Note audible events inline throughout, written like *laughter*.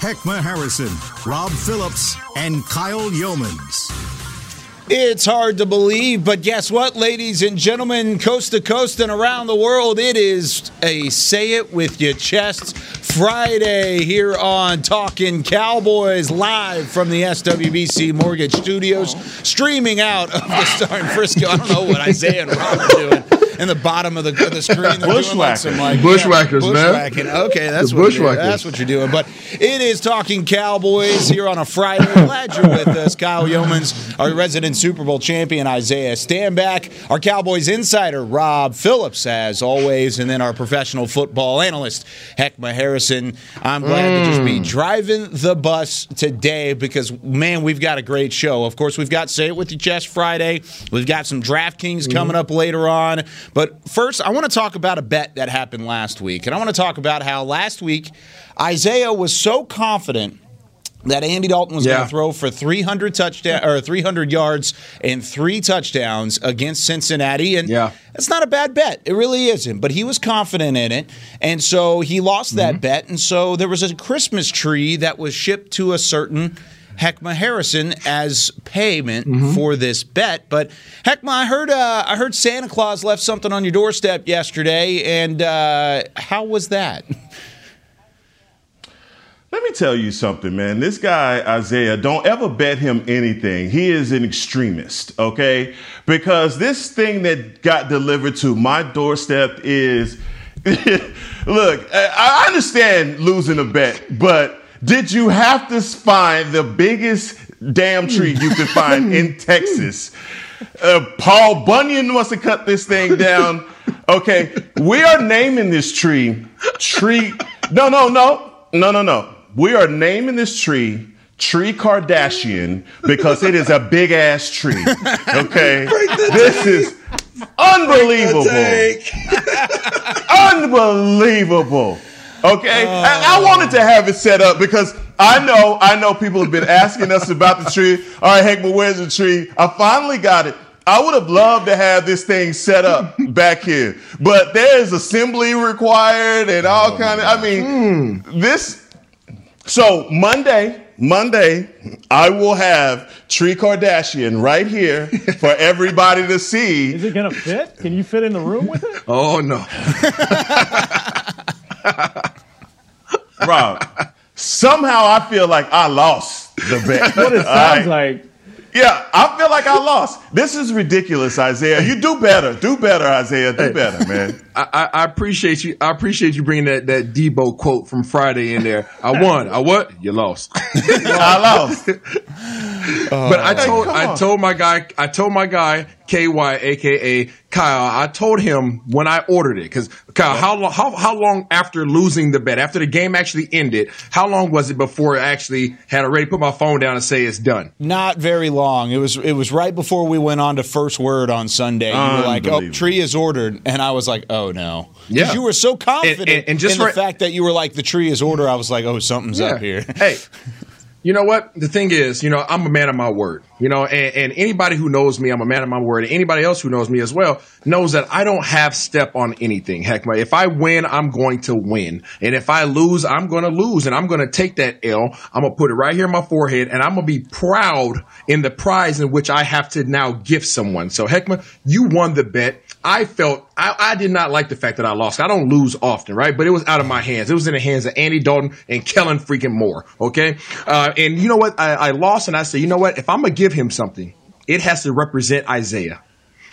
Heckma Harrison, Rob Phillips, and Kyle Youmans. It's hard to believe, but guess what, ladies and gentlemen, coast to coast and around the world, it is a Say It With Your Chest Friday here on Talking Cowboys, live from the SWBC Mortgage Studios, streaming out of the Star in Frisco. I don't know what Isaiah and Rob are doing. In the bottom of the, of the screen, they're doing like some like Bushwhackers, yeah, man. bushwhacking. Okay, that's The what you're- bushwhackers. that's what you're doing. But it is talking Cowboys here on a Friday. Glad you're with us, Kyle Youmans, our resident Super Bowl champion Isaiah Stanback, our Cowboys insider Rob Phillips, as always, and then our professional football analyst Heckma Harrison. I'm glad to just be mm. driving the bus today because man, we've got a great show. Of course, we've got Say It With Your Chest Friday. We've got some DraftKings coming mm-hmm. up later on. But first, I want to talk about a bet that happened last week, and I want to talk about how last week Isaiah was so confident that Andy Dalton was going to throw for 300 touchdown or 300 yards and three touchdowns against Cincinnati, and Yeah. that's not a bad bet. It really isn't. But he was confident in it, and so he lost that Mm-hmm. bet, and so there was a Christmas tree that was shipped to a certain. Heckma Harrison as payment Mm-hmm. for this bet, but Heckma, I heard uh, I heard Santa Claus left something on your doorstep yesterday, and uh, how was that? Let me tell you something, man. This guy, Isaiah, don't ever bet him anything. He is an extremist, okay? Because this thing that got delivered to my doorstep is *laughs* look, I I understand losing a bet, but did you have to find the biggest damn tree you could find in *laughs* Texas? Uh, Paul Bunyan wants to cut this thing down. Okay, we are naming this tree tree. No, no, no, no, no, no. We are naming this tree Tree Kardashian because it is a big ass tree. Okay, *laughs* this is unbelievable, *laughs* unbelievable. Okay, and I wanted to have it set up because I know, I know people have been asking us about the tree. All right, Hank, but where's the tree? I finally got it. I would have loved to have this thing set up back here, but there's assembly required and all oh, kind of. I mean, this. So Monday, Monday, I will have Tree Kardashian right here for everybody to see. Is it gonna fit? Can you fit in the room with it? Oh no. *laughs* *laughs* Rob, somehow I feel like I lost the bet. *laughs* What it sounds right? like. Yeah, I feel like I lost. This is ridiculous, Isaiah. You do better. Do better, Isaiah. Do better, man. *laughs* I, I, I appreciate you. I appreciate you bringing that that Deebo quote from Friday in there. I won. I what? You lost. *laughs* *laughs* I lost. Uh, but I told come I told my guy I told my guy KY aka Kyle I told him when I ordered it because Kyle how long how how long after losing the bet after the game actually ended how long was it before I actually had already put my phone down and say it's done Not very long. It was it was right before we went on to first word on Sunday. You were like, "Oh, tree is ordered," and I was like, "Oh no!" 'Cause Yeah. you were so confident And- and- and just in the fact that you were like, "The tree is order. I was like, "Oh, something's up here." hey, *laughs* you know what? The thing is, you know, I'm a man of my word. You know, and, and anybody who knows me, I'm a man of my word. Anybody else who knows me as well knows that I don't have step on anything. Heck, man, if I win, I'm going to win. And if I lose, I'm going to lose. And I'm going to take that L. I'm going to put it right here in my forehead. And I'm going to be proud in the prize in which I have to now gift someone. So, Heckma, you won the bet. I felt I, I did not like the fact that I lost. I don't lose often, right? But it was out of my hands. It was in the hands of Andy Dalton and Kellen freaking Moore. Okay, uh, and you know what? I, I lost, and I said, you know what? If I'm gonna give him something, it has to represent Isaiah.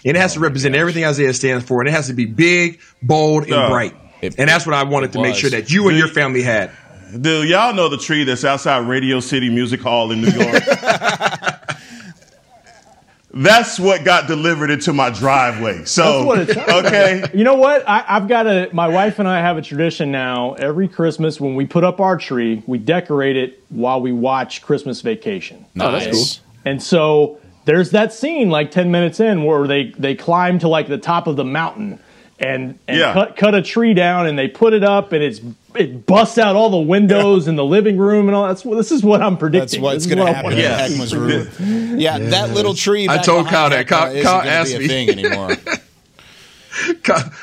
It has to oh represent everything Isaiah stands for, and it has to be big, bold, and Yeah. bright. and that's what I wanted to make sure that you and your family had. Do y'all know the tree that's outside Radio City Music Hall in New York? *laughs* That's what got delivered into my driveway. So, okay. You know what? I, have got a. My wife and I have a tradition now. Every Christmas, when we put up our tree, we decorate it while we watch Christmas Vacation. Nice. Oh, that's cool. And so there's that scene like 10 minutes in where they they climb to like the top of the mountain and, and yeah. cut cut a tree down and they put it up and it's it busts out all the windows yeah. in the living room and all that's this is what I'm predicting. That's what's going to happen yeah. Heckma's room. Yeah, that little tree. I told Kyle that. Kyle, Kyle asked me. thing *laughs* anymore.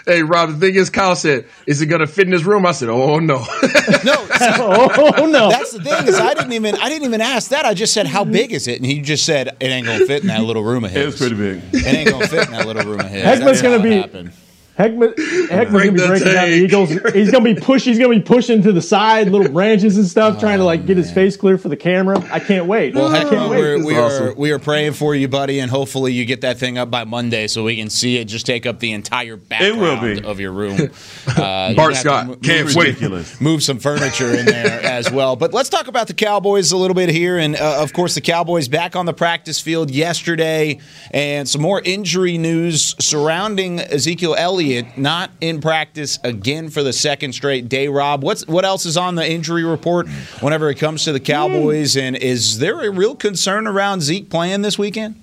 Hey Rob, the thing is, Kyle said, "Is it going to fit in his room?" I said, "Oh no, *laughs* no." oh no. That's the thing is, I didn't even I didn't even ask that. I just said, "How big is it?" And he just said, "It ain't going to fit in that little room of his." It's pretty big. It ain't going to fit in that little room of his. Heckman's going to be. Happened. Heckman, *laughs* Heckman's gonna be breaking down the Eagles. *laughs* He's gonna be pushing. He's gonna be pushing to the side, little branches and stuff, oh, trying to like get his face clear for the camera. I can't wait. Well, Heckman, we're, we awesome. are we are praying for you, buddy, and hopefully you get that thing up by Monday so we can see it. Just take up the entire background it will be. of your room. *laughs* Uh, Bart Scott move, can't move, wait. Move some furniture in there as well. But let's talk about the Cowboys a little bit here, and uh, of course the Cowboys back on the practice field yesterday, and some more injury news surrounding Ezekiel Elliott. Not in practice again for the second straight day. Rob, what's what else is on the injury report whenever it comes to the Cowboys? And is there a real concern around Zeke playing this weekend?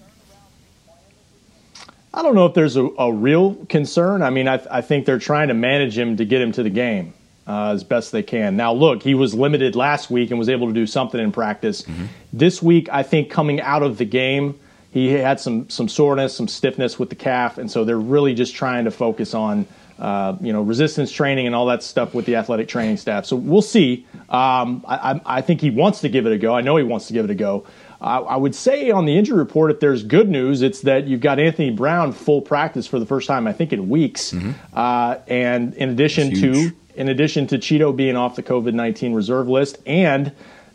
I don't know if there's a, a real concern. I mean, I, I, think they're trying to manage him to get him to the game uh, as best they can. Now, look, he was limited last week and was able to do something in practice. Mm-hmm. This week, I think coming out of the game, he had some some soreness, some stiffness with the calf, and so they're really just trying to focus on uh, you know, resistance training and all that stuff with the athletic training staff. So we'll see. Um, I, I, think he wants to give it a go. I know he wants to give it a go. Uh, I would say on the injury report, if there's good news, it's that you've got Anthony Brown full practice for the first time, I think, in weeks. Mm-hmm. Uh, and in addition to in addition to Cheeto being off the COVID nineteen reserve list and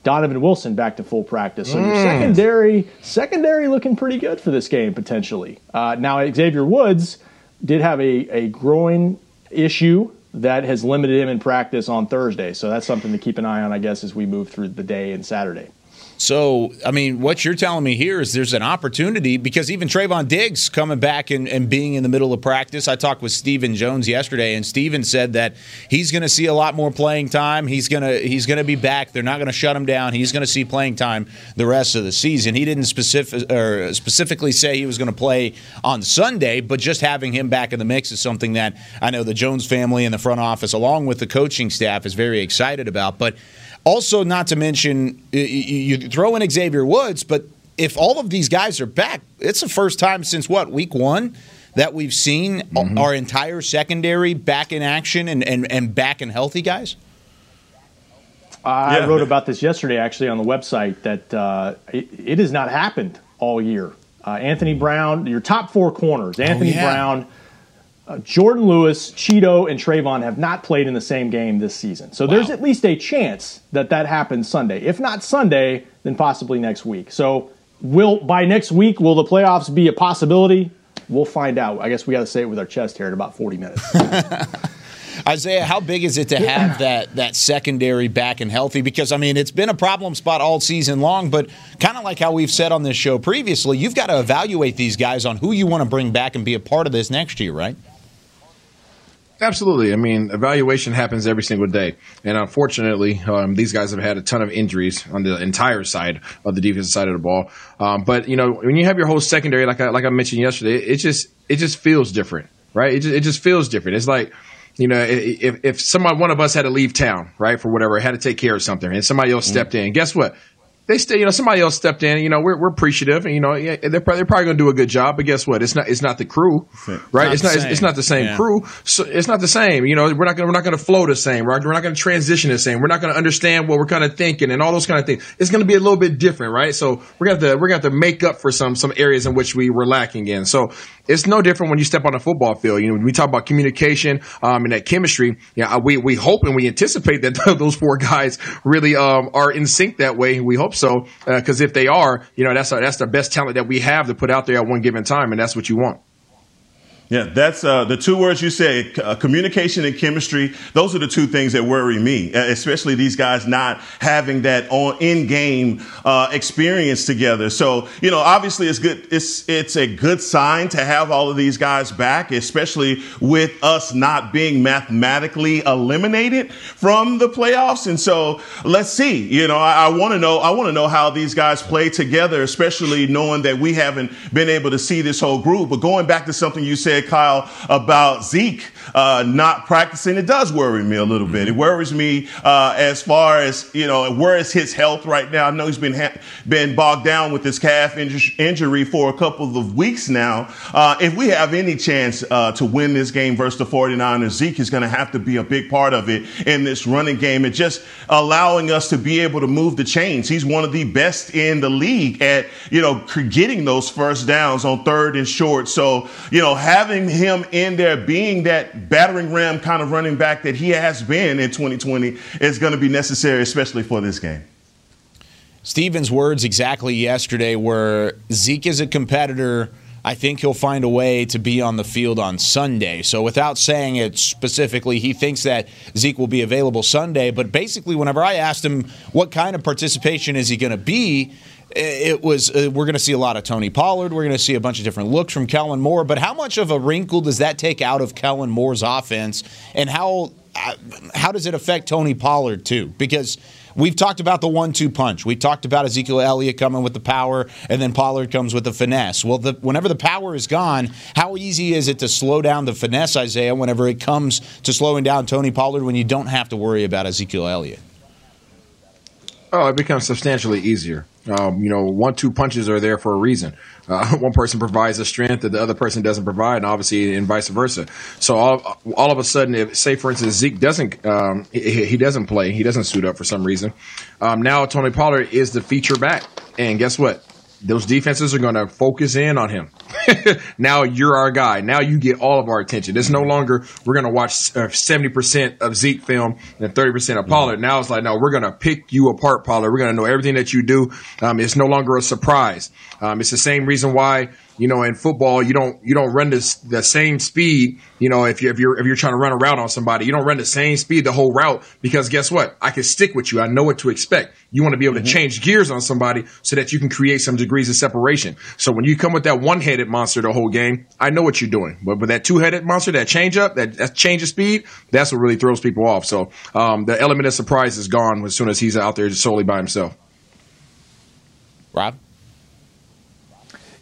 Donovan Wilson back to full practice. So mm. your secondary secondary looking pretty good for this game potentially. Uh, now Xavier Woods did have a, a groin issue that has limited him in practice on Thursday. So that's something to keep an eye on, I guess, as we move through the day and Saturday. So, I mean, what you're telling me here is there's an opportunity because even Trevon Diggs coming back and, and being in the middle of practice. I talked with Stephen Jones yesterday, and Stephen said that he's going to see a lot more playing time. He's gonna he's gonna be back. They're not going to shut him down. He's going to see playing time the rest of the season. He didn't specific or specifically say he was going to play on Sunday, but just having him back in the mix is something that I know the Jones family and the front office, along with the coaching staff, is very excited about. But also, not to mention, you throw in Xavier Woods, but if all of these guys are back, it's the first time since what, week one? That we've seen mm-hmm. our entire secondary back in action and, and, and back and healthy guys? I yeah. wrote about this yesterday, actually, on the website that uh, it, it, has not happened all year. Uh, Anthony Brown, your top four corners, Anthony oh, yeah. Brown, uh, Jourdan Lewis, Cheeto, and Trevon have not played in the same game this season. So wow. there's at least a chance that that happens Sunday. If not Sunday, then possibly next week. So will by next week will the playoffs be a possibility? We'll find out. I guess we got to say it with our chest hair in about 40 minutes. *laughs* Isaiah, how big is it to have that that secondary back and healthy? Because I mean, it's been a problem spot all season long, but kind of like how we've said on this show previously, you've got to evaluate these guys on who you want to bring back and be a part of this next year, right? Absolutely. I mean, evaluation happens every single day. And unfortunately, um, these guys have had a ton of injuries on the entire side of the defensive side of the ball. Um, but, you know, when you have your whole secondary, like I, like I mentioned yesterday, it just, it just feels different, right? It just, it just feels different. It's like, you know, if, if somebody, one of us had to leave town, right, for whatever, had to take care of something, and somebody else mm-hmm. stepped in, guess what? They still, you know, somebody else stepped in. You know, we're, we're appreciative, and you know, yeah, they're probably, they're probably going to do a good job. But guess what? It's not it's not the crew, right? It's not it's not, it's, not the same yeah. crew. So it's not the same. You know, we're not gonna, we're not going to flow the same. Right? We're not going to transition the same. We're not going to understand what we're kind of thinking and all those kind of things. It's going to be a little bit different, right? So we're going to we're going to make up for some some areas in which we were lacking in. So it's no different when you step on a football field. You know, we talk about communication um, and that chemistry. Yeah, we we hope and we anticipate that *laughs* those four guys really um, are in sync that way. We hope so because uh, if they are, you know, that's that's the best talent that we have to put out there at one given time, and that's what you want. Yeah, that's uh, the two words you say uh, communication and chemistry. Those are the two things that worry me, especially these guys not having that on in game uh, experience together. So, you know, obviously it's good. It's, it's a good sign to have all of these guys back, especially with us not being mathematically eliminated from the playoffs. And so let's see, you know, I, I want to know, I want to know how these guys play together, especially knowing that we haven't been able to see this whole group. But going back to something you said, said, Kyle, about Zeke uh, not practicing, it does worry me a little bit. It mm-hmm. worries me uh, as far as you know where is his health right now. I know he's been ha- been bogged down with this calf injury for a couple of weeks now. Uh, if we have any chance uh, to win this game versus the 49ers, Zeke is going to have to be a big part of it in this running game and just allowing us to be able to move the chains. He's one of the best in the league at you know getting those first downs on third and short. So you know having him in there being that battering ram kind of running back that he has been in 2020 is going to be necessary, especially for this game. Stephen's words exactly yesterday were Zeke is a competitor. I think he'll find a way to be on the field on Sunday. So, without saying it specifically, he thinks that Zeke will be available Sunday. But basically, whenever I asked him what kind of participation is he going to be, it was uh, we're going to see a lot of Tony Pollard. We're going to see a bunch of different looks from Kellen Moore. But how much of a wrinkle does that take out of Kellen Moore's offense, and how uh, how does it affect Tony Pollard too? Because we've talked about the one-two punch. We talked about Ezekiel Elliott coming with the power, and then Pollard comes with the finesse. Well, the, whenever the power is gone, how easy is it to slow down the finesse, Isaiah? Whenever it comes to slowing down Tony Pollard, when you don't have to worry about Ezekiel Elliott. Oh, it becomes substantially easier. Um, you know, one two punches are there for a reason. Uh, *laughs* one person provides the strength that the other person doesn't provide, and obviously, and vice versa. So all all of a sudden, if say for instance Zeke doesn't um, he, he, doesn't play, he doesn't suit up for some reason. Um, now Tony Pollard is the feature back, and guess what? Those defenses are going to focus in on him. *laughs* now you're our guy. Now you get all of our attention. It's no longer we're going to watch uh, seventy percent of Zeke film and thirty percent of Pollard. Now it's like no, we're going to pick you apart, Pollard. We're going to know everything that you do. Um, it's no longer a surprise. Um, it's the same reason why you know, in football, you don't you don't run this the same speed. You know, if you if you're if you're trying to run a route on somebody, you don't run the same speed the whole route because guess what? I can stick with you. I know what to expect. You want to be able mm-hmm. to change gears on somebody so that you can create some degrees of separation. So when you come with that one headed monster the whole game, I know what you're doing. But with that two headed monster, that change up, that, that change of speed, that's what really throws people off. So um, the element of surprise is gone as soon as he's out there solely by himself. Rob.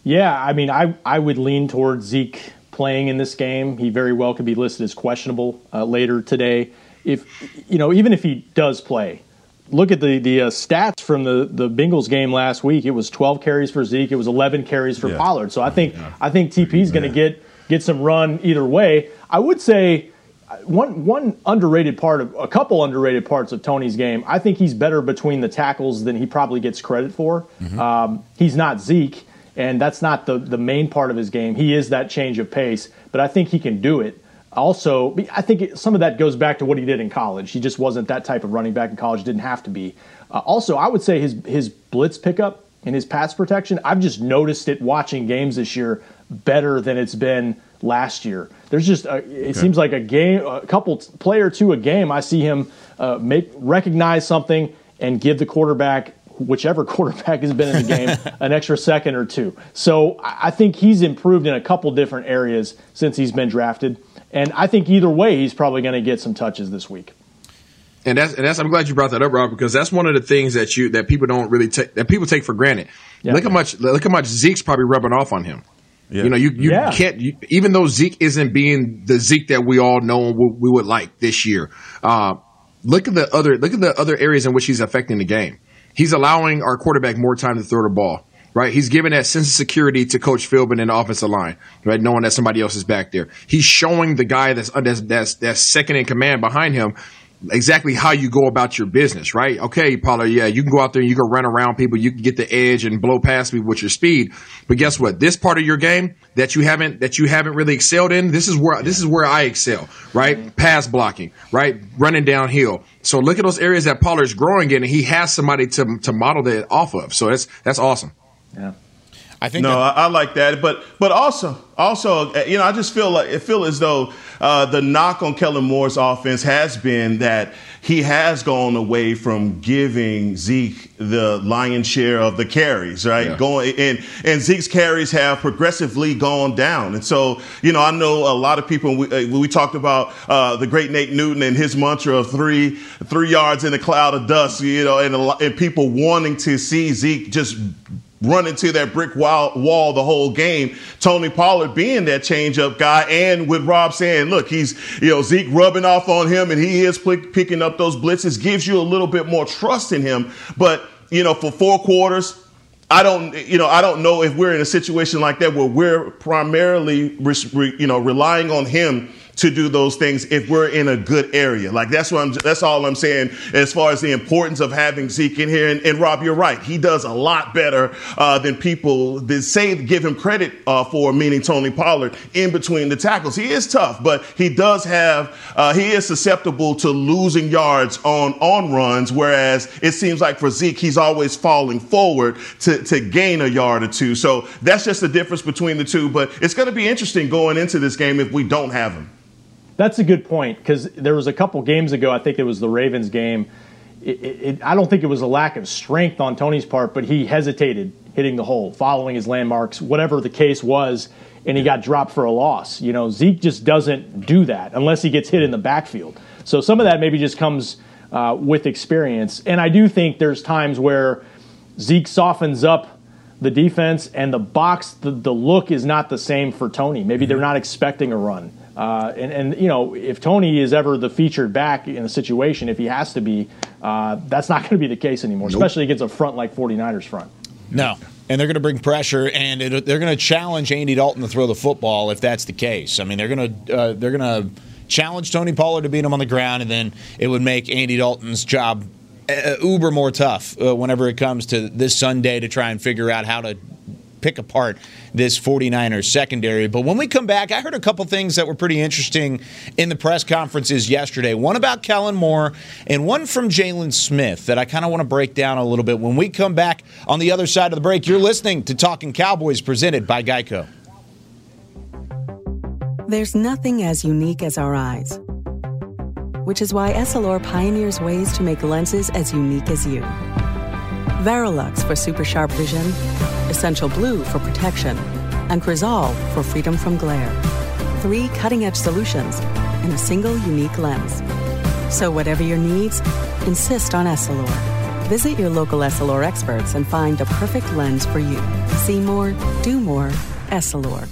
Yeah, I mean, I I would lean towards Zeke playing in this game. He very well could be listed as questionable uh, later today. If you know, even if he does play, look at the the uh, stats from the the Bengals game last week. It was 12 carries for Zeke. It was 11 carries for yeah. Pollard. So I think yeah. I think TP is going to get get some run either way. I would say uh, one one underrated part of a couple underrated parts of Tony's game. I think he's better between the tackles than he probably gets credit for. Mm-hmm. Um, he's not Zeke and that's not the, the main part of his game. He is that change of pace, but I think he can do it. Also, I think some of that goes back to what he did in college. He just wasn't that type of running back in college, didn't have to be. Uh, also, I would say his, his blitz pickup and his pass protection, I've just noticed it watching games this year better than it's been last year. There's just a, it okay. seems like a game, a couple player to a game. I see him uh, make recognize something and give the quarterback whichever *laughs* quarterback has been in the game *laughs* an extra second or two. So I think he's improved in a couple different areas since he's been drafted. And I think either way, he's probably going to get some touches this week. And that's, and that's, I'm glad you brought that up, Rob, because that's one of the things that you, that people don't really take, that people take for granted. Yeah. Look how much, look how much Zeke's probably rubbing off on him. Yeah. You know, you, you yeah. can't, you, even though Zeke isn't being the Zeke that we all know we, we would like this year, uh, look at the other, look at the other areas in which he's affecting the game he's allowing our quarterback more time to throw the ball. Right, he's giving that sense of security to Coach Philbin in the offensive line. Right, knowing that somebody else is back there. He's showing the guy that's that's that's, that's second in command behind him exactly how you go about your business, right? Okay, Pollard, yeah, you can go out there and you can run around people, you can get the edge and blow past me with your speed. But guess what? This part of your game that you haven't that you haven't really excelled in, this is where this is where I excel, right? Mm-hmm. Pass blocking, right? Running downhill. So look at those areas that Pollard's growing in and he has somebody to to model that off of. So that's that's awesome. Yeah. I think no, that- I, I like that, but but also also uh, you know I just feel like it feel as though uh, the knock on Kellen Moore's offense has been that he has gone away from giving Zeke the lion's share of the carries, right? Yeah. Going and and Zeke's carries have progressively gone down, and so you know I know a lot of people. We, uh, we talked about uh, the great Nate Newton and his mantra of three three yards in a cloud of dust, you know, and a lot, and people wanting to see Zeke just run into that brick wall, wall the whole game. Tony Pollard being that change-up guy, and with Rob saying, "Look, he's you know Zeke rubbing off on him, and he is pick, picking up those blitzes," gives you a little bit more trust in him. But you know, for four quarters. I don't, you know, I don't know if we're in a situation like that where we're primarily, you know, relying on him to do those things if we're in a good area. Like that's what I'm, that's all I'm saying as far as the importance of having Zeke in here. And, and Rob, you're right. He does a lot better uh, than people that say give him credit uh, for, meaning Tony Pollard in between the tackles. He is tough, but he does have, uh, he is susceptible to losing yards on, on runs. Whereas it seems like for Zeke, he's always falling forward to, to gain a yard or two. So that's just the difference between the two. But it's going to be interesting going into this game if we don't have him. That's a good point because there was a couple games ago. I think it was the Ravens game. It, it, it, I don't think it was a lack of strength on Tony's part, but he hesitated hitting the hole, following his landmarks, whatever the case was, and he got dropped for a loss. You know, Zeke just doesn't do that unless he gets hit in the backfield. So some of that maybe just comes uh, with experience. And I do think there's times where Zeke softens up the defense and the box, the, the look is not the same for Tony. Maybe they're not expecting a run. Uh, and, and, you know, if Tony is ever the featured back in a situation, if he has to be, uh, that's not going to be the case anymore, especially against a front like 49ers front. No. And they're going to bring pressure, and it, they're going to challenge Andy Dalton to throw the football if that's the case. I mean, they're going to uh, they're going to challenge Tony Pollard to beat him on the ground, and then it would make Andy Dalton's job uh, uber more tough uh, whenever it comes to this Sunday to try and figure out how to pick apart this 49ers secondary. But when we come back, I heard a couple things that were pretty interesting in the press conferences yesterday. One about Kellen Moore and one from Jaylon Smith that I kind of want to break down a little bit. When we come back on the other side of the break, you're listening to Talking Cowboys presented by Geico. There's nothing as unique as our eyes, which is why Essilor pioneers ways to make lenses as unique as you. Varilux for super sharp vision, Essential Blue for protection, and Crizal for freedom from glare. Three cutting edge solutions in a single unique lens. So, whatever your needs, insist on Essilor. Visit your local Essilor experts and find the perfect lens for you. See more, do more, Essilor.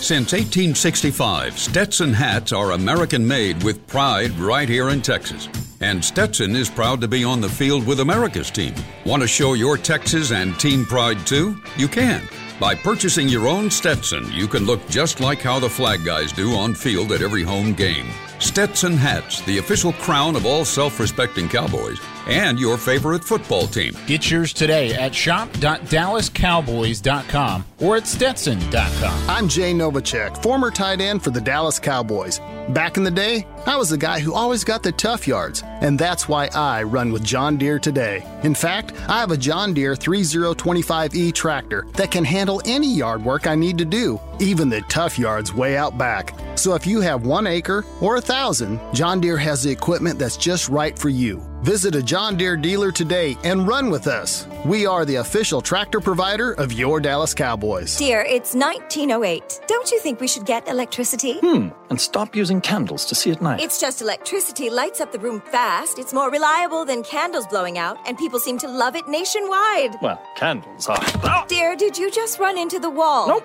Since 1865, Stetson hats are American made with pride right here in Texas. And Stetson is proud to be on the field with America's team. Want to show your Texas and team pride too? You can. By purchasing your own Stetson, you can look just like how the flag guys do on field at every home game. Stetson hats, the official crown of all self respecting Cowboys, and your favorite football team. Get yours today at shop.dallascowboys.com or at stetson.com. I'm Jay Novacek, former tight end for the Dallas Cowboys. Back in the day, I was the guy who always got the tough yards, and that's why I run with John Deere today. In fact, I have a John Deere 3025E tractor that can handle any yard work I need to do, even the tough yards way out back. So if you have one acre or a thousand, John Deere has the equipment that's just right for you. Visit a John Deere dealer today and run with us. We are the official tractor provider of your Dallas Cowboys. Dear, it's 1908. Don't you think we should get electricity? Hmm, and stop using candles to see at night. It's just electricity lights up the room fast. It's more reliable than candles blowing out, and people seem to love it nationwide. Well, candles are. Dear, did you just run into the wall? Nope.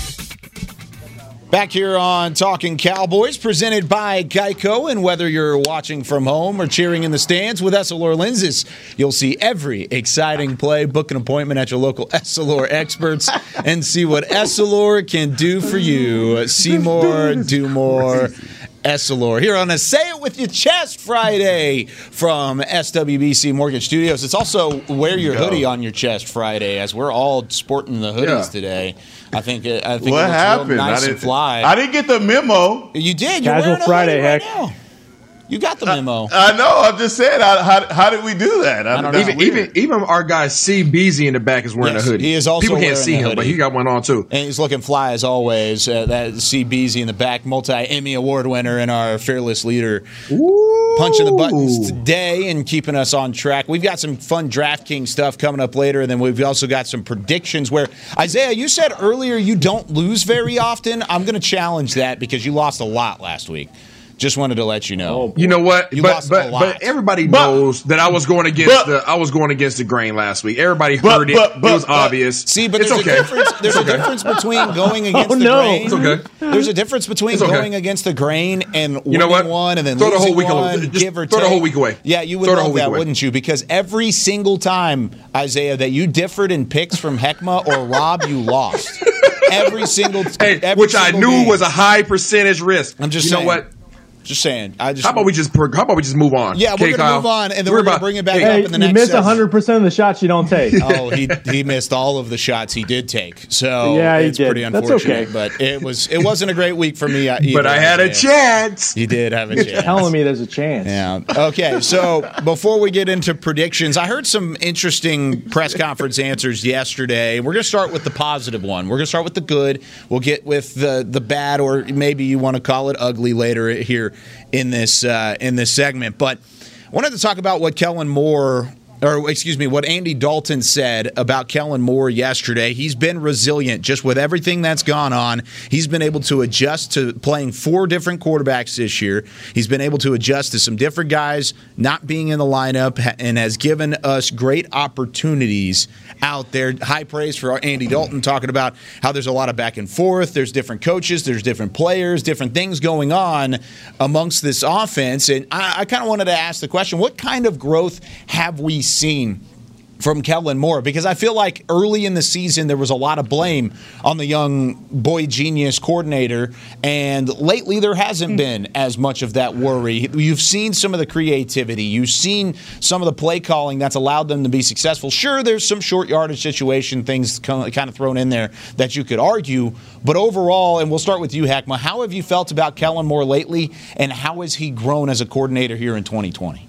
Back here on Talking Cowboys, presented by Geico. And whether you're watching from home or cheering in the stands with Essilor lenses, you'll see every exciting play. Book an appointment at your local Essilor experts and see what Essilor can do for you. See more, do more. Essilor here on a Say It With Your Chest Friday from SWBC Mortgage Studios. It's also wear your hoodie on your chest Friday as we're all sporting the hoodies Yeah. today. I think it, I think What it happened? nice I didn't, fly. I didn't get the memo. you did. You're Casual Friday, hoodie right heck. now. You got the memo. I know. I'm just saying. How, how, how did we do that? I, don't that's know. Even, even even our guy C Beasy in the back is wearing Yes, a hoodie. he is also People can't see him, but he got one on too. And he's looking fly as always. Uh, that C. Beasy in the back, multi Emmy Award winner and our fearless leader, punching the buttons today and keeping us on track. We've got some fun DraftKings stuff coming up later, and then we've also got some predictions. Where Isaiah, you said earlier you don't lose very often. I'm going to challenge that because you lost a lot last week. Just wanted to let you know. Oh, you know what? You but lost a but lot. but everybody But- knows that I was going against but- the I was going against the grain last week. Everybody But- heard it. but- but- it was but- obvious. See, but it's there's okay. a difference. There's It's a difference between *laughs* going against Oh, the no. grain. It's okay. There's a difference between okay. going against the grain and You know what? one and then Throw the whole losing week away. one, Just give or throw the whole week away. Yeah, you would Throw the love whole week that, away. wouldn't you? Because every single time, Isaiah, that you differed in picks from Heckma or Rob, you lost. *laughs* Every single, Hey, every which I knew game. was a high percentage risk. I'm just you saying. know what? Just saying. I just How about we just how about we just move on? Yeah, we're Okay, gonna Kyle? move on, and then we're, gonna about- bring it back Hey, up in the you next. miss segment. 100 percent of the shots you don't take. *laughs* Oh, he he missed all of the shots he did take. So Yeah, he it's did. pretty That's unfortunate. okay. But it was it wasn't a great week for me. uh, Either, But I had a chance. You did have a chance. Telling me there's a chance. Yeah. Okay. So before we get into predictions, I heard some interesting press conference answers yesterday. We're going to start with the positive one. We're going to start with the good. We'll get with the the bad, or maybe you want to call it ugly later here in this uh, in this segment. But I wanted to talk about what Kellen Moore. Or excuse me, what Andy Dalton said about Kellen Moore yesterday. He's been resilient just with everything that's gone on. He's been able to adjust to playing four different quarterbacks this year. He's been able to adjust to some different guys not being in the lineup and has given us great opportunities out there. High praise for Andy Dalton talking about how there's a lot of back and forth. There's different coaches, there's different players, different things going on amongst this offense. And I, I kind of wanted to ask the question what kind of growth have we seen? from Kellen Moore because I feel like early in the season there was a lot of blame on the young boy genius coordinator, and lately there hasn't hmm. been as much of that worry. You've seen some of the creativity, you've seen some of the play calling that's allowed them to be successful. Sure, there's some short yardage situation things kind of thrown in there that you could argue, but overall, and we'll start with you, Hackma. How have you felt about Kellen Moore lately, and how has he grown as a coordinator here in 2020?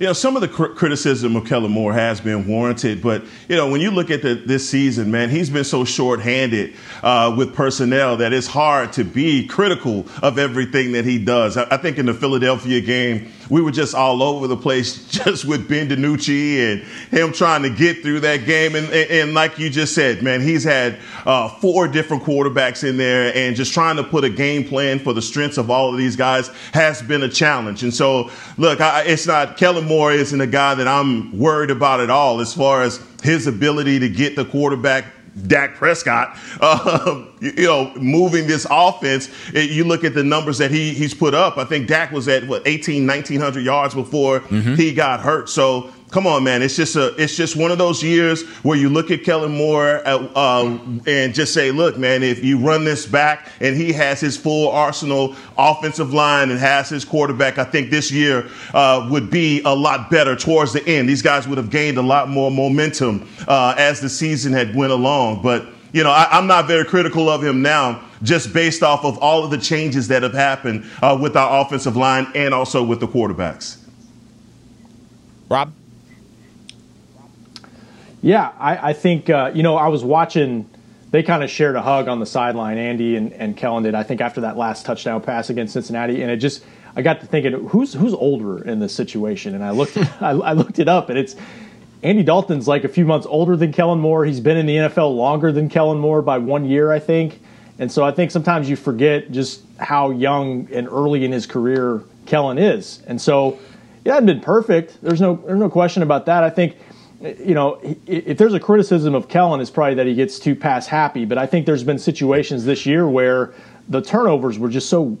You know, some of the cr- criticism of Kellen Moore has been warranted, but you know, when you look at the, this season, man, he's been so short-handed uh, with personnel that it's hard to be critical of everything that he does. I, I think in the Philadelphia game, we were just all over the place, *laughs* just with Ben DiNucci and him trying to get through that game. And, and, and like you just said, man, he's had uh, four different quarterbacks in there, and just trying to put a game plan for the strengths of all of these guys has been a challenge. And so, look, I, it's not Kellen Moore isn't a guy that I'm worried about at all as far as his ability to get the quarterback Dak Prescott, uh, *laughs* you, you know, moving this offense. It- you look at the numbers that he he's put up. I think Dak was at what 18, 1900 yards before he got hurt. So come on, man, it's just a it's just one of those years where you look at Kellen Moore uh, um, and just say, look, man, if you run this back and he has his full arsenal offensive line and has his quarterback, I think this year uh, would be a lot better towards the end. These guys would have gained a lot more momentum uh, as the season had went along, but. You know, I, I'm not very critical of him now, just based off of all of the changes that have happened uh, with our offensive line and also with the quarterbacks. Rob? Yeah, I, I think uh, you know I was watching. They kind of shared a hug on the sideline. Andy and, and Kellen did. I think after that last touchdown pass against Cincinnati, and it just I got to thinking who's who's older in this situation, and I looked *laughs* I, I looked it up, and it's Andy Dalton's like a few months older than Kellen Moore. He's been in the NFL longer than Kellen Moore by one year, I think. And so I think sometimes you forget just how young and early in his career Kellen is. And so yeah, it hasn't been perfect. There's no there's no question about that. I think you know, if there's a criticism of Kellen, it's probably that he gets too pass happy. But I think there's been situations this year where the turnovers were just so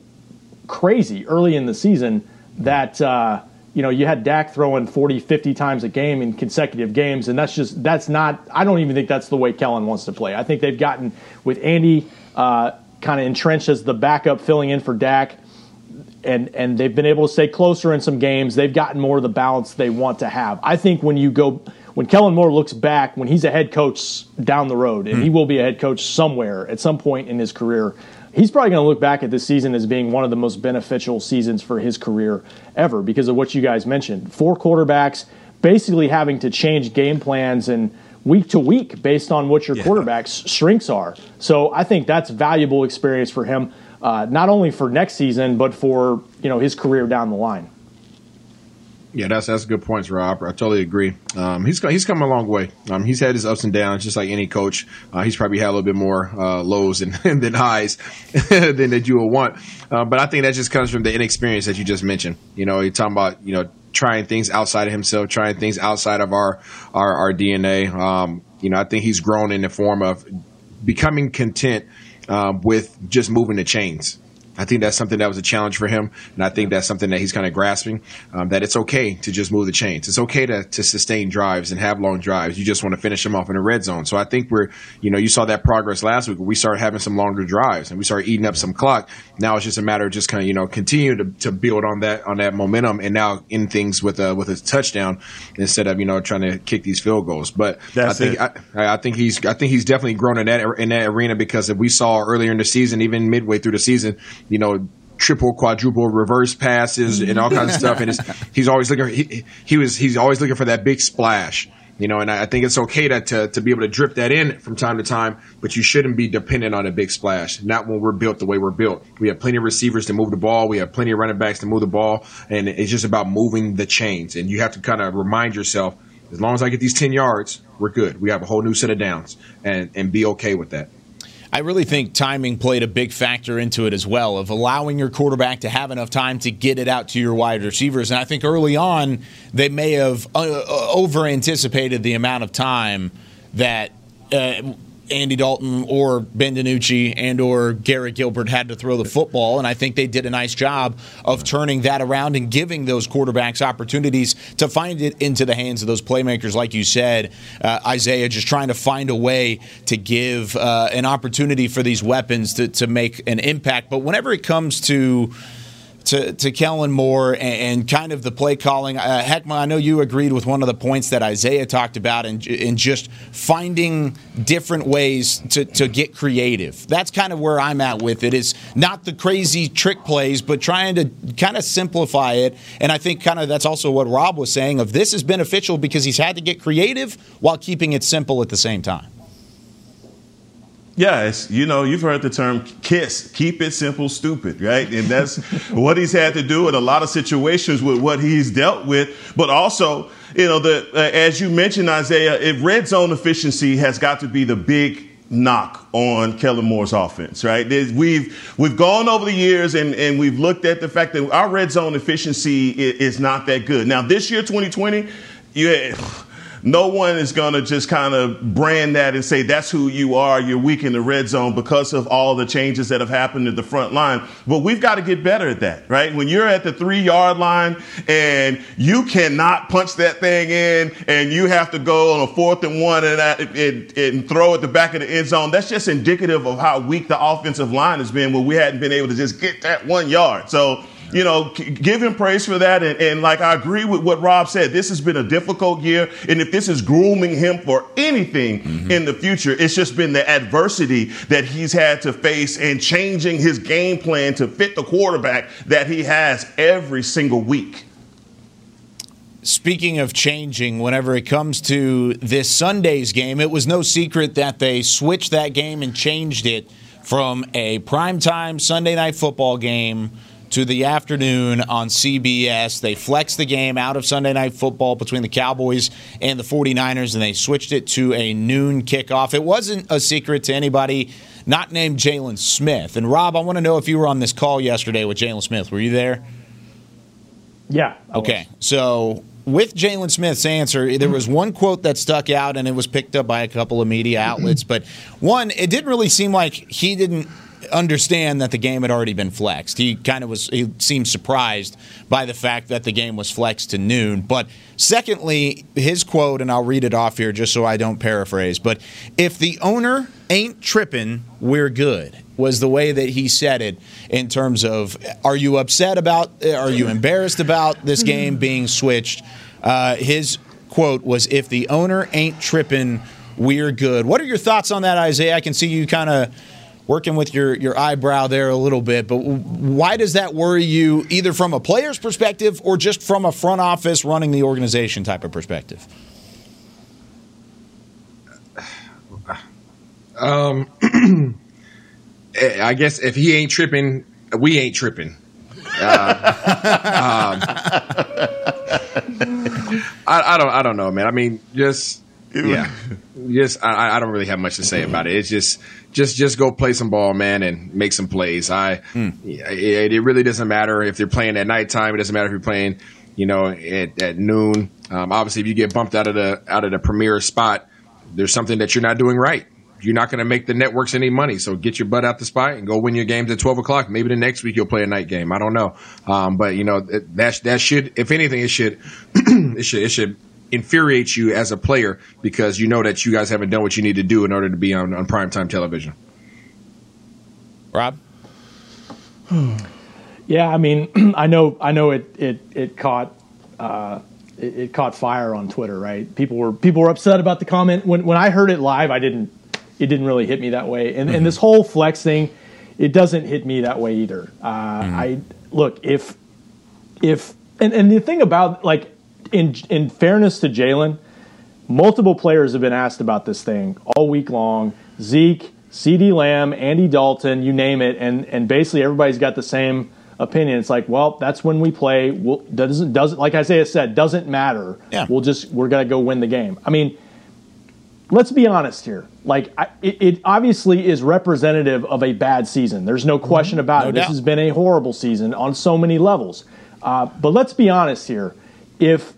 crazy early in the season that uh, you know you had Dak throwing 40, 50 times a game in consecutive games, and that's just that's not. I don't even think that's the way Kellen wants to play. I think they've gotten with Andy. Uh, kind of entrenched as the backup filling in for Dak. And, and they've been able to stay closer in some games. They've gotten more of the balance they want to have. I think when you go, when Kellen Moore looks back, when he's a head coach down the road, and he will be a head coach somewhere at some point in his career, he's probably going to look back at this season as being one of the most beneficial seasons for his career ever because of what you guys mentioned. Four quarterbacks basically having to change game plans and week to week based on what your quarterback's strengths are. So I think that's valuable experience for him, uh, not only for next season but for you know his career down the line. Yeah, that's that's good points, Rob. I totally agree. Um, he's he's come a long way. Um, he's had his ups and downs, just like any coach. Uh, he's probably had a little bit more uh, lows and *laughs* than highs *laughs* than that you would want. Uh, but I think that just comes from the inexperience that you just mentioned. You know, you're talking about you know trying things outside of himself, trying things outside of our our, our DNA. Um, you know, I think he's grown in the form of becoming content uh, with just moving the chains. I think that's something that was a challenge for him, and I think that's something that he's kind of grasping. Um, that it's okay to just move the chains. It's okay to to sustain drives and have long drives. You just want to finish them off in the red zone. So I think we're, you know, you saw that progress last week. We started having some longer drives and we started eating up some clock. Now it's just a matter of just kind of you know continue to, to build on that on that momentum and now end things with a with a touchdown instead of you know trying to kick these field goals. But That's I think. I, I think he's I think he's definitely grown in that in that arena because if we saw earlier in the season, even midway through the season, you know, triple, quadruple reverse passes and all kinds of stuff. And it's, *laughs* he's always looking. He, he was he's always looking for that big splash. You know, and I I think it's okay to, to to be able to drip that in from time to time, but you shouldn't be dependent on a big splash. Not when we're built the way we're built. We have plenty of receivers to move the ball. We have plenty of running backs to move the ball, and it's just about moving the chains. And you have to kind of remind yourself, as long as I get these ten yards, we're good. We have a whole new set of downs, and and be okay with that. I really think timing played a big factor into it as well, of allowing your quarterback to have enough time to get it out to your wide receivers. And I think early on, they may have uh, over anticipated the amount of time that. Uh, Andy Dalton or Ben DiNucci and or Garrett Gilbert had to throw the football, and I think they did a nice job of turning that around and giving those quarterbacks opportunities to find it into the hands of those playmakers, like you said, uh, Isaiah, just trying to find a way to give uh, an opportunity for these weapons to, to make an impact. But whenever it comes to to, to Kellen Moore and, and kind of the play calling. Uh, Heckma, I know you agreed with one of the points that Isaiah talked about in, in just finding different ways to, to get creative. That's kind of where I'm at with it. it. Is not the crazy trick plays, but trying to kind of simplify it. And I think kind of that's also what Rob was saying of this is beneficial because he's had to get creative while keeping it simple at the same time. Yeah, it's, you know, you've heard the term KISS, keep it simple, stupid, right? And that's *laughs* what he's had to do in a lot of situations with what he's dealt with. But also, you know, the uh, as you mentioned, Isaiah, if red zone efficiency has got to be the big knock on Kellen Moore's offense, right? There's, we've we've gone over the years and, and we've looked at the fact that our red zone efficiency is, is not that good. Now, this year, 2020, you no one is going to just kind of brand that and say that's who you are. You're weak in the red zone because of all the changes that have happened at the front line. But we've got to get better at that, right? When you're at the three yard line and you cannot punch that thing in and you have to go on a fourth and one and, uh, and, and throw at the back of the end zone, that's just indicative of how weak the offensive line has been when we hadn't been able to just get that one yard. So, you know, give him praise for that. And, and, like I agree with what Rob said, this has been a difficult year. And if this is grooming him for anything mm-hmm. in the future, it's just been the adversity that he's had to face and changing his game plan to fit the quarterback that he has every single week. Speaking of changing, whenever it comes to this Sunday's game, it was no secret that they switched that game and changed it from a primetime Sunday night football game to the afternoon on CBS. They flexed the game out of Sunday Night Football between the Cowboys and the 49ers, and they switched it to a noon kickoff. It wasn't a secret to anybody not named Jaylon Smith. And Rob, I want to know if you were on this call yesterday with Jaylon Smith. Were you there? Yeah. Okay. So with Jaylon Smith's answer, there was one quote that stuck out, and it was picked up by a couple of media outlets. *clears throat* But one, it didn't really seem like he didn't understand that the game had already been flexed. He kind of was he seemed surprised by the fact that the game was flexed to noon. But secondly, his quote and I'll read it off here just so I don't paraphrase, but if the owner ain't tripping, we're good. was the way that he said it in terms of are you upset about, are you embarrassed about this game being switched? Uh, his quote was, if the owner ain't tripping, we're good. What are your thoughts on that, Isaiah? I can see you kind of working with your, your eyebrow there a little bit, but why does that worry you, either from a player's perspective or just from a front office running the organization type of perspective? Um, *clears throat* I guess if he ain't tripping, we ain't tripping. Uh, *laughs* um, I, I, don't. I don't know, man. I mean, just yeah, *laughs* just I, I don't really have much to say about it. It's just just just go play some ball, man, and make some plays. I mm. it, it, really doesn't matter if they're playing at nighttime. It doesn't matter if you're playing, you know, at, at noon. Um, obviously, if you get bumped out of the out of the premier spot, there's something that you're not doing right you're not going to make the networks any money. So get your butt out the spot and go win your games at 12 o'clock. Maybe the next week you'll play a night game. I don't know. Um, but you know, that, that should, if anything, it should, *clears throat* it should, it should infuriate you as a player because you know that you guys haven't done what you need to do in order to be on, on primetime television. Rob? *sighs* yeah, I mean, *clears throat* I know, I know it, it, it caught, uh, it, it, caught fire on Twitter, right? People were people were upset about the comment. When when I heard it live, I didn't it didn't really hit me that way. And, mm-hmm. and this whole flex thing, it doesn't hit me that way either. Uh, mm-hmm. I look if if and, and the thing about like in in fairness to Jaylon, multiple players have been asked about this thing all week long. Zeke, CeeDee Lamb, Andy Dalton, you name it, and and basically everybody's got the same opinion. It's like, well, that's when we play. We'll, doesn't doesn't like Isaiah said, doesn't matter. Yeah. We'll just we're gonna go win the game. I mean, let's be honest here. Like, I, it, it, obviously is representative of a bad season. There's no question about no it. Doubt. This has been a horrible season on so many levels. Uh, but let's be honest here. If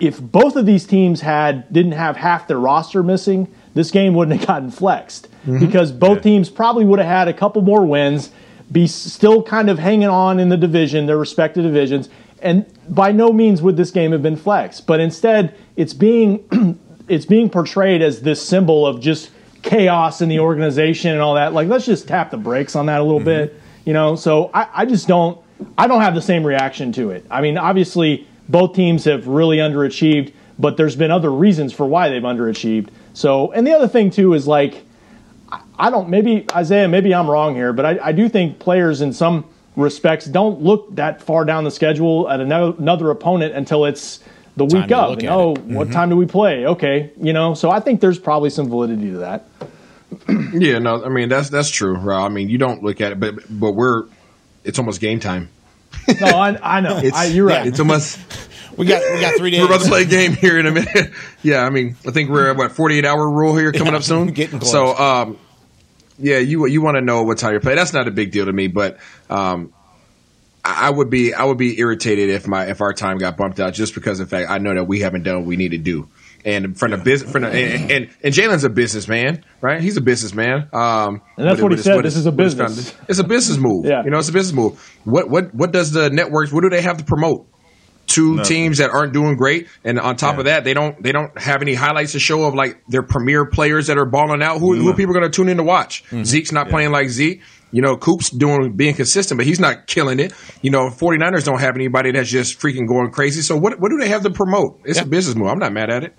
if both of these teams had didn't have half their roster missing, this game wouldn't have gotten flexed mm-hmm. because both yeah. teams probably would have had a couple more wins, be still kind of hanging on in the division, their respective divisions, and by no means would this game have been flexed. But instead, it's being *clears throat* it's being portrayed as this symbol of just chaos in the organization and all that. Like, let's just tap the brakes on that a little mm-hmm. bit, you know. So I, I just don't, I don't have the same reaction to it. I mean, obviously, both teams have really underachieved, but there's been other reasons for why they've underachieved. So, and the other thing too is like, I don't, maybe Isaiah, maybe I'm wrong here, but I, I do think players in some respects don't look that far down the schedule at another, another opponent until it's the week of. And, oh, mm-hmm. what time do we play? Okay, you know. So I think there's probably some validity to that. *clears throat* yeah, no, I mean that's that's true. Rob. I mean, you don't look at it, but but we're it's almost game time. No, I, I know. I, you're right. It's almost. We got we got three days. We're about to play a game here in a minute. *laughs* yeah, I mean, I think we're at what 48 hour rule here coming yeah, up soon. *laughs* Getting close. So, um, yeah, you you want to know what time you're playing. That's not a big deal to me, but um, I would be I would be irritated if my if our time got bumped out just because of the fact I know that we haven't done what we need to do. And from the business, from the, and, and, and Jaylon's a businessman, right? He's a businessman. Um, and that's what he said. this is a business. *laughs* It's a business move. yeah. You know, it's a business move. What what what does the networks? What do they have to promote? Two Nothing. teams that aren't doing great, and on top yeah. of that, they don't they don't have any highlights to show of like their premier players that are balling out. Who, who are people going to tune in to watch? Mm-hmm. Zeke's not yeah. playing like Zeke. You know, Coop's doing being consistent, but he's not killing it. You know, 49ers don't have anybody that's just freaking going crazy. So what what do they have to promote? It's yeah. a business move. I'm not mad at it.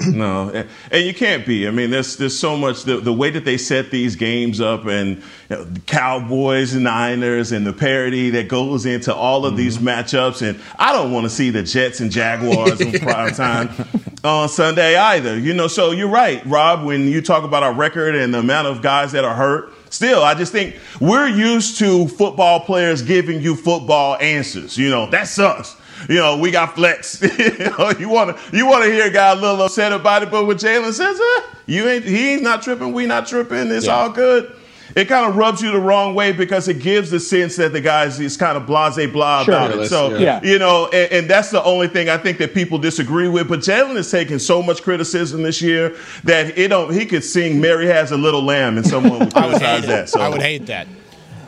No, and you can't be. I mean, there's there's so much the, the way that they set these games up, and you know, the Cowboys and Niners, and the parity that goes into all of mm-hmm. these matchups. And I don't want to see the Jets and Jaguars in *laughs* prime time on Sunday either. You know, so you're right, Rob. When you talk about our record and the amount of guys that are hurt, Still, I just think we're used to football players giving you football answers. You know, that sucks. You know, we got flex. *laughs* you want to you want to hear a guy a little upset about it, but what Jaylon says, uh, you ain't he ain't not tripping, we not tripping. It's yeah. all good it kind of rubs you the wrong way because it gives the sense that the guys is kind of blase blah sure, about it. So yeah. you know, and, and, that's the only thing I think that people disagree with. But Jaylon is taking so much criticism this year that it don't. He could sing "Mary Has a Little Lamb" and someone would *laughs* criticize that. So I would hate that.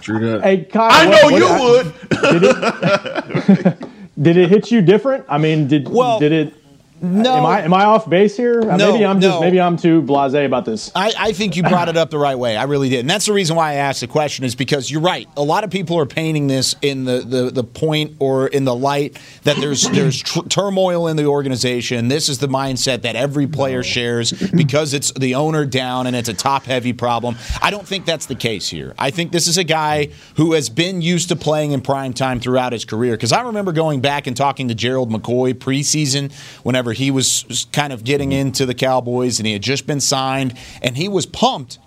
True that. Hey, Kyle, I know what, you what, would. *laughs* Did it, *laughs* did it hit you different? I mean, did well, did it? No. Am I am I off base here? Uh, No, maybe I'm just no. maybe I'm too blasé about this. I, I think you brought it up the right way. I really did. And that's the reason why I asked the question is because you're right. A lot of people are painting this in the, the, the point or in the light that there's there's tr- turmoil in the organization. This is the mindset that every player shares because it's the owner down and it's a top heavy problem. I don't think that's the case here. I think this is a guy who has been used to playing in prime time throughout his career. Because I remember going back and talking to Gerald McCoy preseason whenever he was kind of getting into the Cowboys and he had just been signed and he was pumped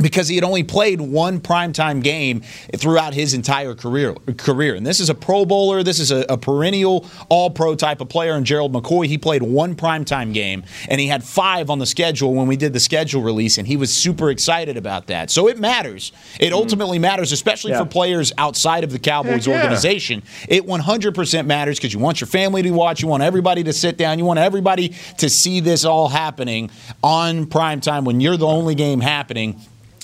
because he had only played one primetime game throughout his entire career. Career, and this is a Pro Bowler. This is a, a perennial All-Pro type of player. And Gerald McCoy, he played one primetime game, and he had five on the schedule when we did the schedule release, and he was super excited about that. So it matters. It mm. ultimately matters, especially Yeah. for players outside of the Cowboys yeah. organization. It 100% matters because you want your family to watch, you want everybody to sit down, you want everybody to see this all happening on primetime when you're the only game happening.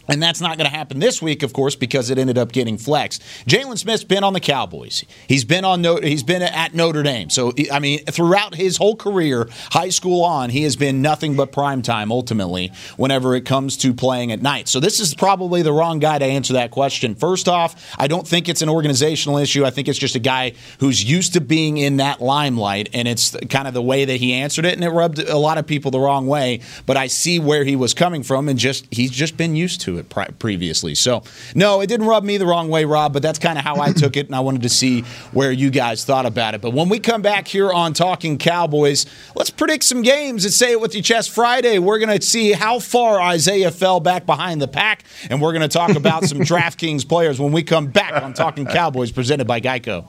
And that's not going to happen this week, of course, because it ended up getting flexed. Jaylon Smith's been on the Cowboys. He's been on. He's been at Notre Dame. So I mean, throughout his whole career, high school on, he has been nothing but prime time. Ultimately, whenever it comes to playing at night. So this is probably the wrong guy to answer that question. First off, I don't think it's an organizational issue. I think it's just a guy who's used to being in that limelight, and it's kind of the way that he answered it, and it rubbed a lot of people the wrong way. But I see where he was coming from, and just he's just been used to it pri- previously. So no, it didn't rub me the wrong way, Rob. But that's kind of how I took it, and I wanted to see where you guys thought about it. But when we come back here on Talking Cowboys, let's predict some games and say it with your chest Friday. We're going to see how far Isaiah fell back behind the pack, and we're going to talk about some *laughs* DraftKings players when we come back on Talking Cowboys, presented by Geico.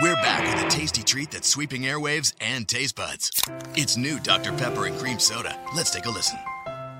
We're back with a tasty treat that's sweeping airwaves and taste buds. It's new Dr. Pepper and Cream Soda. Let's take a listen.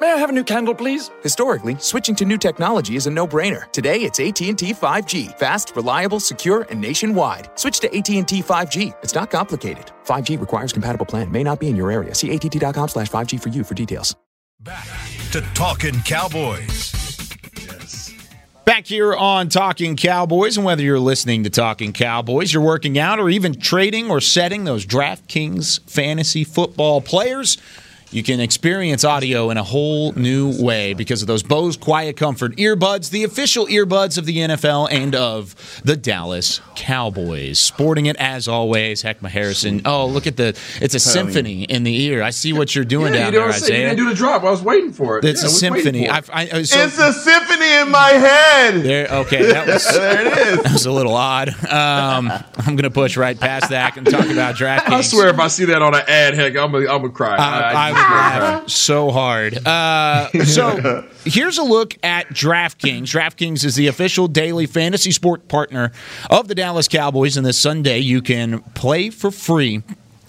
May I have a new candle, please? Historically, switching to new technology is a no-brainer. Today, it's AT&T 5G. Fast, reliable, secure, and nationwide. Switch to AT&T 5G. It's not complicated. 5G requires compatible plan. May not be in your area. See att.com slash 5G for you for details. Back to Talking Cowboys. Yes. Back here on Talking Cowboys, and whether you're listening to Talking Cowboys, you're working out, or even trading or setting those DraftKings fantasy football players, you can experience audio in a whole new way because of those Bose Quiet Comfort earbuds, the official earbuds of the NFL and of the Dallas Cowboys. Sporting it as always, Heckma Harrison. Oh, look at the it's a symphony in the ear. I see what you're doing Yeah, down you there, saying? You didn't do the drop. I was waiting for it. It's Yeah, a I symphony. I. I, so, it's a symphony in my head. There, okay, that was *laughs* there it is. That was a little odd. Um, I'm going to push right past that and talk about *laughs* DraftKings. I swear, if I see that on an ad, heck, I'm gonna, I'm gonna cry. I, I would laugh *laughs* so hard. Uh, so *laughs* here's a look at DraftKings. DraftKings is the official daily fantasy sport partner of the Dallas Cowboys, and this Sunday you can play for free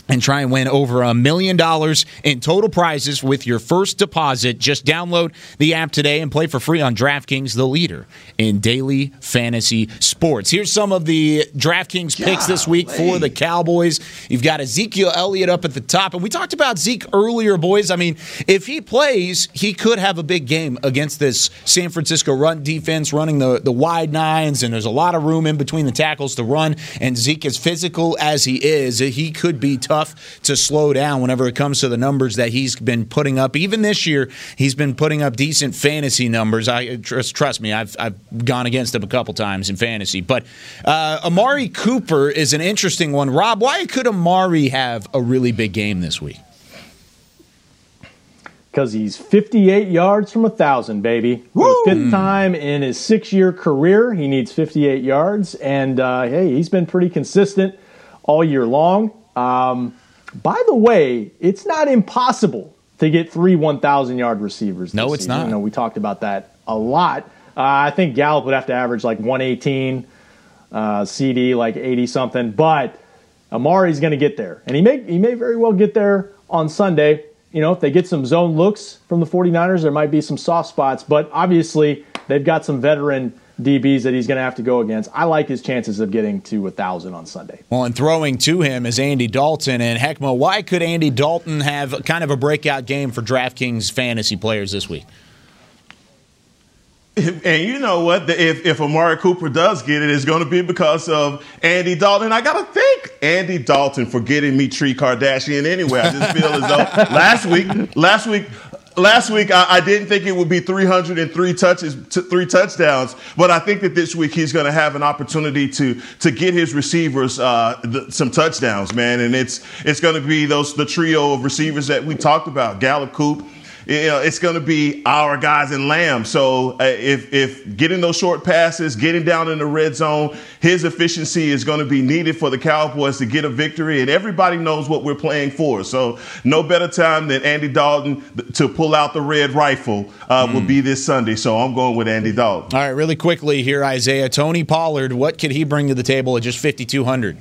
and try and win over a million dollars in total prizes with your first deposit. Just download the app today and play for free on DraftKings, the leader in daily fantasy sports. Here's some of the DraftKings picks this week for the Cowboys. You've got Ezekiel Elliott up at the top, and we talked about Zeke earlier, boys. I mean, if he plays, he could have a big game against this San Francisco run defense, running the, the wide nines, and there's a lot of room in between the tackles to run. And Zeke, as physical as he is, he could be tough to slow down whenever it comes to the numbers that he's been putting up. Even this year, he's been putting up decent fantasy numbers. I trust, trust me, I've, I've gone against him a couple times in fantasy. But uh, Amari Cooper is an interesting one. Rob, why could Amari have a really big game this week? because he's 58 yards from a thousand, baby. Fifth time in his six-year career, he needs 58 yards, and uh, hey, he's been pretty consistent all year long. Um, by the way, it's not impossible to get three 1,000 yard receivers. No, it's season. not. You know, we talked about that a lot. Uh, I think Gallup would have to average like 118, uh, CD like 80 something, but Amari's going to get there, and he may he may very well get there on Sunday. You know, if they get some zone looks from the 49ers, there might be some soft spots, but obviously they've got some veteran DBs that he's going to have to go against. I like his chances of getting to a thousand on Sunday. Well, and throwing to him is Andy Dalton. And Heckma, why could Andy Dalton have kind of a breakout game for DraftKings fantasy players this week? And you know what? If if Amari Cooper does get it, it's going to be because of Andy Dalton. I got to thank Andy Dalton for getting me Tree Kardashian anyway. I just feel as though *laughs* last week, last week. Last week, I, I didn't think it would be 303 touches, t- three touchdowns, but I think that this week he's going to have an opportunity to to get his receivers uh, th- some touchdowns, man. And it's it's going to be those the trio of receivers that we talked about: Gallup, Coop, you know, it's going to be our guys in Lamb. So uh, if if getting those short passes, getting down in the red zone, his efficiency is going to be needed for the Cowboys to get a victory. And everybody knows what we're playing for. So no better time than Andy Dalton to pull out the red rifle uh, will be this Sunday. So I'm going with Andy Dalton. All right, really quickly here, Isaiah. Tony Pollard, what could he bring to the table at just 5,200?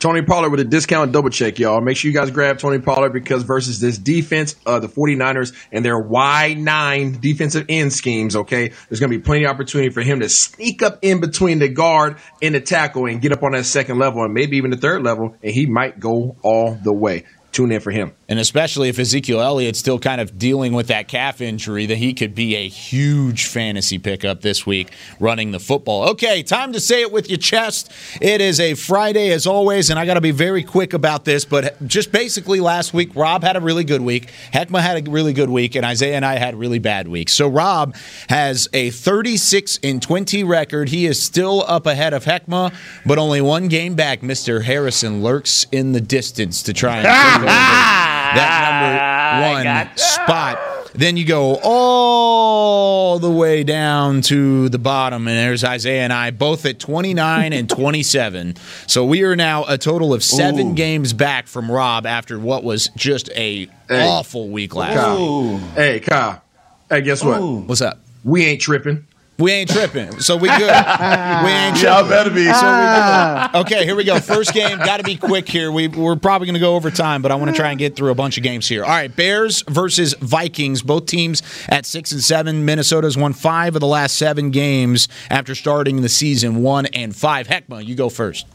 Tony Pollard with a discount double check, y'all. Make sure you guys grab Tony Pollard because versus this defense, uh, the 49ers and their Y9 defensive end schemes, okay, there's going to be plenty of opportunity for him to sneak up in between the guard and the tackle and get up on that second level and maybe even the third level, and he might go all the way. Tune in for him. And especially if Ezekiel Elliott's still kind of dealing with that calf injury, that he could be a huge fantasy pickup this week running the football. Okay, time to say it with your chest. It is a Friday as always, and I got to be very quick about this, but just basically last week, Rob had a really good week. Heckma had a really good week, and Isaiah and I had really bad weeks. So Rob has a 36 and 20 record. He is still up ahead of Heckma, but only one game back. Mr. Harrison lurks in the distance to try and ah! Take over that number one spot. Then you go all the way down to the bottom, and there's Isaiah and I both at 29 and *laughs* 27. So we are now a total of seven Ooh. games back from Rob after what was just a Hey. awful week last Kyle. week. Hey, Kyle. Hey, guess what? What's up? We ain't tripping. We ain't tripping, so we good. we ain't *laughs* tripping. Y'all better be. So we good. Ah. Okay, here we go. First game, got to be quick here. We, we're probably going to go over time, but I want to try and get through a bunch of games here. All right, Bears versus Vikings. Both teams at six and seven. Minnesota's won five of the last seven games after starting the season one and five. Heckma, you go first.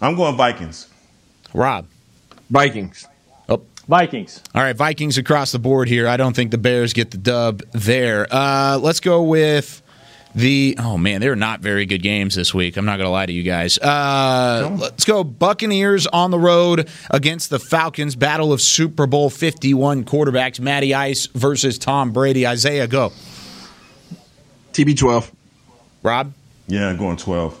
I'm going Vikings. Rob. Vikings. Vikings. All right, Vikings across the board here. I don't think the Bears get the dub there. Uh, let's go with the. Oh man, they're not very good games this week. I'm not going to lie to you guys. Uh, Let's go Buccaneers on the road against the Falcons. Battle of Super Bowl 51 quarterbacks. Matty Ice versus Tom Brady. Isaiah, go. TB12. Rob. Yeah, I'm going 12.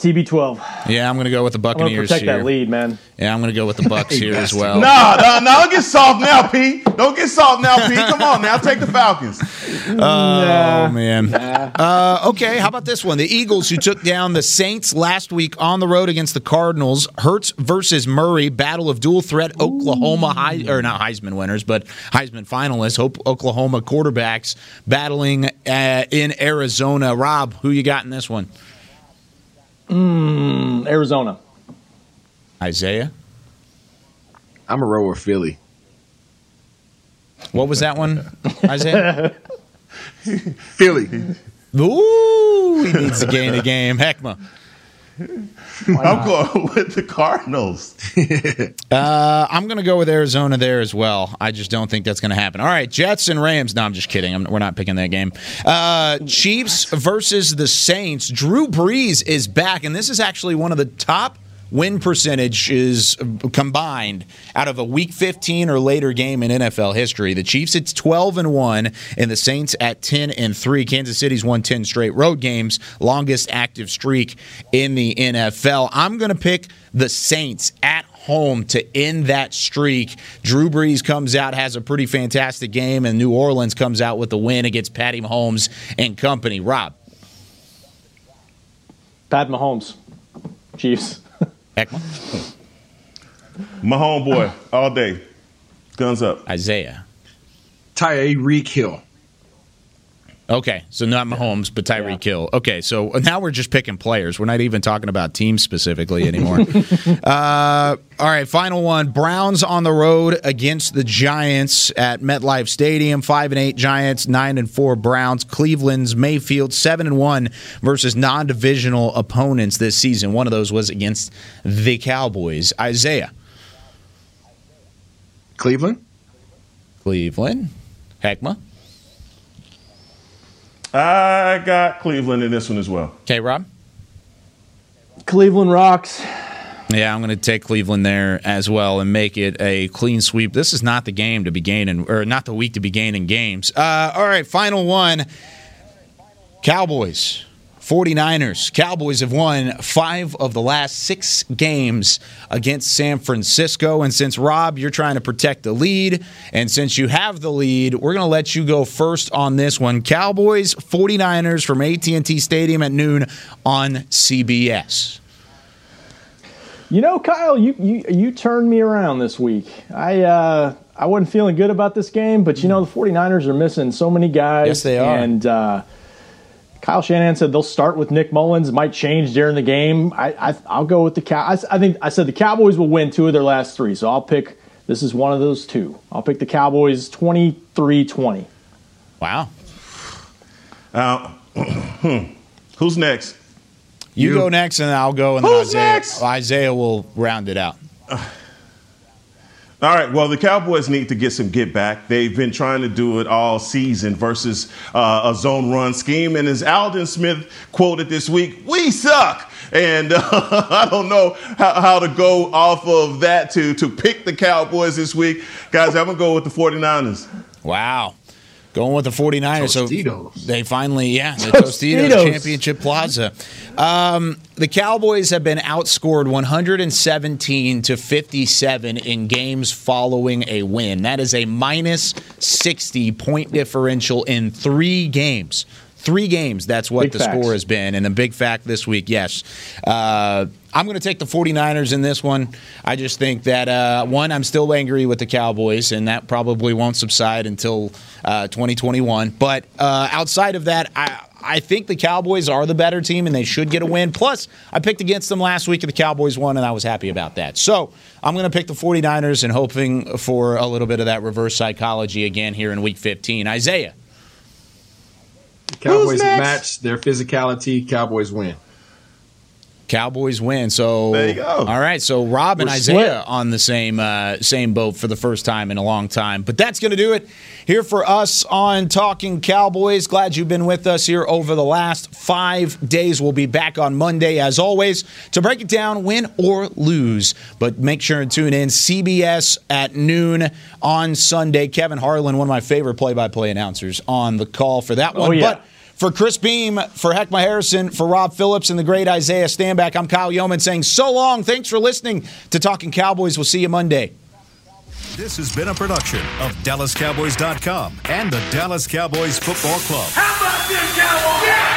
TB12. Yeah, I'm going to go with the I'm Buccaneers protect here. that lead, man. Yeah, I'm going to go with the Bucks here as well. Nah, nah, no, don't get soft now, Pete. Don't get soft now, Pete. Come on now, take the Falcons. *laughs* Oh man. Uh, okay, how about this one? The Eagles, who took down the Saints last week on the road against the Cardinals. Hurts versus Murray, battle of dual threat Oklahoma High or not Heisman winners, but Heisman finalists. Hope Oklahoma quarterbacks battling uh, in Arizona. Rob, who you got in this one? Mm, Arizona. Isaiah? I'm a row with Philly. What was that one, Isaiah? *laughs* Philly. Ooh, he needs to gain a game. Heckma. I'm going *laughs* with the Cardinals. *laughs* Uh, I'm going to go with Arizona there as well. I just don't think that's going to happen. All right, Jets and Rams. No, I'm just kidding. I'm, we're not picking that game. Uh, Chiefs versus the Saints. Drew Brees is back, and this is actually one of the top win percentage is uh, combined out of a week 15 or later game in NFL history. The Chiefs it's 12 and 1 and the Saints at 10 and 3. Kansas City's won 10 straight road games, longest active streak in the NFL. I'm going to pick the Saints at home to end that streak. Drew Brees comes out, has a pretty fantastic game, and New Orleans comes out with a win against Patty Mahomes and company. Rob. Pat Mahomes, Chiefs. Heckma. My homeboy, all day. Guns up. Isaiah. Tyreek Hill. Okay, so not Mahomes, but Tyreek Hill. Okay, so now we're just picking players. We're not even talking about teams specifically anymore. *laughs* uh, all right, final one: Browns on the road against the Giants at MetLife Stadium. Five and eight Giants, nine and four Browns. Cleveland's Mayfield seven and one versus non-divisional opponents this season. One of those was against the Cowboys. Isaiah. Cleveland. Cleveland. Heckma. I got Cleveland in this one as well. Okay, Rob. Cleveland rocks. Yeah, I'm going to take Cleveland there as well and make it a clean sweep. This is not the game to be gaining, or not the week to be gaining games. Uh, all right, final one Cowboys 49ers. Cowboys have won five of the last six games against San Francisco. And since, Rob, you're trying to protect the lead, and since you have the lead, we're going to let you go first on this one. Cowboys 49ers from AT&T Stadium at noon on CBS. You know, Kyle, you you you turned me around this week. I uh, I wasn't feeling good about this game, but you know the 49ers are missing so many guys. Yes, they are. And uh, Kyle Shanahan said they'll start with Nick Mullens. Might change during the game. I, I will go with the cow. I, I think I said the Cowboys will win two of their last three, so I'll pick. This is one of those two. I'll pick the Cowboys 23-20. Wow. Uh, *clears throat* who's next? You, go next, and I'll go, and then Who's Isaiah, next? Isaiah will round it out. *sighs* All right. Well, the Cowboys need to get some get back. They've been trying to do it all season versus uh, a zone run scheme. And as Aldon Smith quoted this week, we suck. And uh, *laughs* I don't know how, how to go off of that to to pick the Cowboys this week. Guys, I'm going to go with the 49ers. Wow. Going with the 49ers. Tostitos. So they finally, yeah, the Tostitos, Tostitos. Championship Plaza. Um, the Cowboys have been outscored 117 to 57 in games following a win. That is a minus 60 point differential in three games. Three games, that's what Big the facts. score has been. And the big fact this week, yes. Uh, I'm going to take the 49ers in this one. I just think that, uh, one, I'm still angry with the Cowboys, and that probably won't subside until uh, 2021. But uh, outside of that, I. I think the Cowboys are the better team and they should get a win. Plus, I picked against them last week and the Cowboys won, and I was happy about that. So I'm going to pick the 49ers and hoping for a little bit of that reverse psychology again here in week 15. Isaiah. Cowboys match their physicality. Cowboys win. Cowboys win. So There you go. All right. So Rob and We're Isaiah split. on the same uh, same boat for the first time in a long time. But that's going to do it here for us on Talking Cowboys. Glad you've been with us here over the last five days. We'll be back on Monday as always to break it down, win or lose. But make sure and tune in CBS at noon on Sunday. Kevin Harlan, one of my favorite play-by-play announcers, on the call for that one. Oh, yeah. But for Chris Beam, for Heckma Harrison, for Rob Phillips, and the great Isaiah Stanback, I'm Kyle Youmans saying so long. Thanks for listening to Talking Cowboys. We'll see you Monday. This has been a production of DallasCowboys.com and the Dallas Cowboys Football Club. How about this, Cowboys?